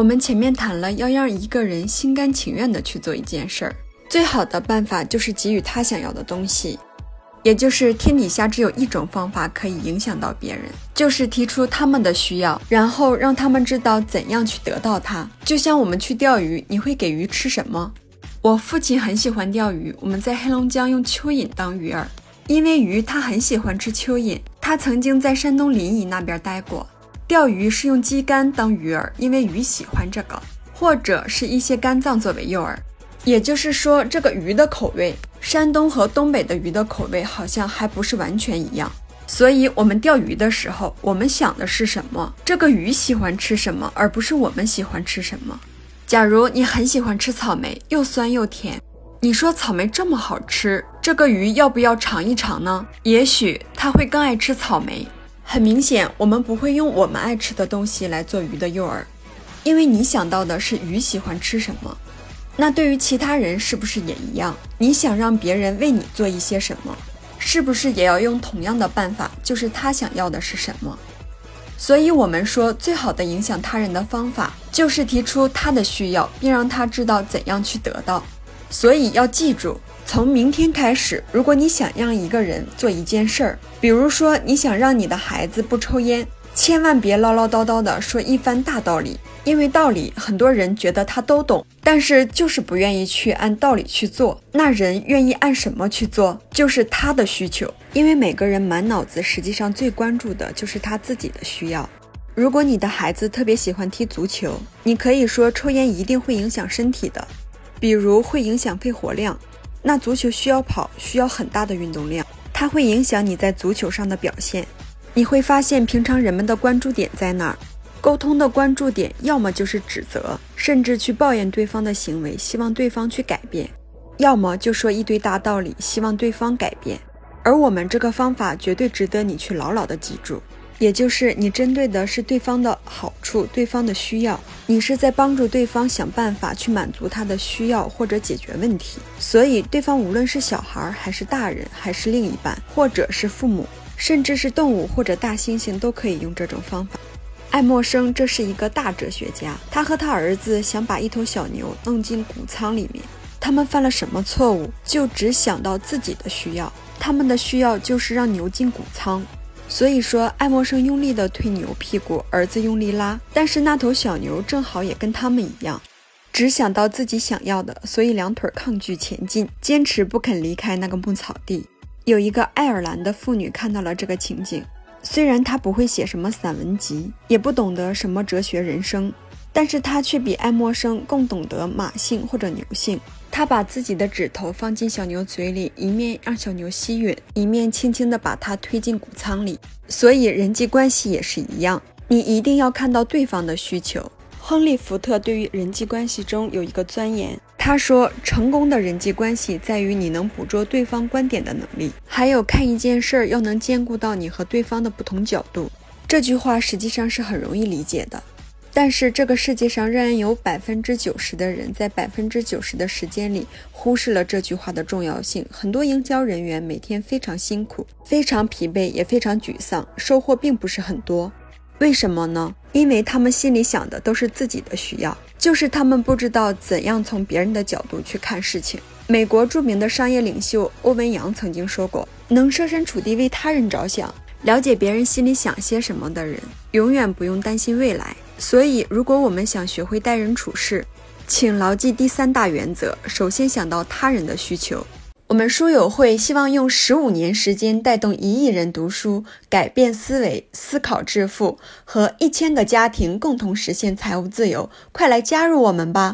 我们前面谈了要让一个人心甘情愿地去做一件事儿，最好的办法就是给予他想要的东西，也就是天底下只有一种方法可以影响到别人，就是提出他们的需要，然后让他们知道怎样去得到它。就像我们去钓鱼，你会给鱼吃什么？我父亲很喜欢钓鱼，我们在黑龙江用蚯蚓当鱼饵，因为鱼它很喜欢吃蚯蚓。他曾经在山东临沂那边待过。钓鱼是用鸡肝当鱼饵，因为鱼喜欢这个，或者是一些肝脏作为诱饵。也就是说，这个鱼的口味，山东和东北的鱼的口味好像还不是完全一样。所以，我们钓鱼的时候，我们想的是什么？这个鱼喜欢吃什么，而不是我们喜欢吃什么。假如你很喜欢吃草莓，又酸又甜，你说草莓这么好吃，这个鱼要不要尝一尝呢？也许它会更爱吃草莓。很明显，我们不会用我们爱吃的东西来做鱼的诱饵，因为你想到的是鱼喜欢吃什么。那对于其他人是不是也一样？你想让别人为你做一些什么，是不是也要用同样的办法？就是他想要的是什么。所以，我们说最好的影响他人的方法，就是提出他的需要，并让他知道怎样去得到。所以要记住。从明天开始，如果你想让一个人做一件事儿，比如说你想让你的孩子不抽烟，千万别唠唠叨叨的说一番大道理，因为道理很多人觉得他都懂，但是就是不愿意去按道理去做。那人愿意按什么去做？就是他的需求，因为每个人满脑子实际上最关注的就是他自己的需要。如果你的孩子特别喜欢踢足球，你可以说抽烟一定会影响身体的，比如会影响肺活量。那足球需要跑，需要很大的运动量，它会影响你在足球上的表现。你会发现，平常人们的关注点在哪儿？沟通的关注点要么就是指责，甚至去抱怨对方的行为，希望对方去改变；要么就说一堆大道理，希望对方改变。而我们这个方法绝对值得你去牢牢的记住。也就是你针对的是对方的好处，对方的需要，你是在帮助对方想办法去满足他的需要或者解决问题。所以，对方无论是小孩还是大人，还是另一半，或者是父母，甚至是动物或者大猩猩，都可以用这种方法。爱默生这是一个大哲学家，他和他儿子想把一头小牛弄进谷仓里面，他们犯了什么错误？就只想到自己的需要，他们的需要就是让牛进谷仓。所以说，爱默生用力的推牛屁股，儿子用力拉，但是那头小牛正好也跟他们一样，只想到自己想要的，所以两腿抗拒前进，坚持不肯离开那个牧草地。有一个爱尔兰的妇女看到了这个情景，虽然她不会写什么散文集，也不懂得什么哲学人生，但是他却比爱默生更懂得马性或者牛性。他把自己的指头放进小牛嘴里，一面让小牛吸吮，一面轻轻地把它推进谷仓里。所以人际关系也是一样，你一定要看到对方的需求。亨利·福特对于人际关系中有一个钻研，他说：“成功的人际关系在于你能捕捉对方观点的能力，还有看一件事儿要能兼顾到你和对方的不同角度。”这句话实际上是很容易理解的。但是这个世界上仍然有百分之九十的人在百分之九十的时间里忽视了这句话的重要性。很多营销人员每天非常辛苦，非常疲惫，也非常沮丧，收获并不是很多。为什么呢？因为他们心里想的都是自己的需要，就是他们不知道怎样从别人的角度去看事情。美国著名的商业领袖欧文扬曾经说过：“能设身处地为他人着想，了解别人心里想些什么的人，永远不用担心未来。”所以，如果我们想学会待人处事，请牢记第三大原则：首先想到他人的需求。我们书友会希望用十五年时间带动一亿人读书，改变思维，思考致富，和一千个家庭共同实现财务自由。快来加入我们吧！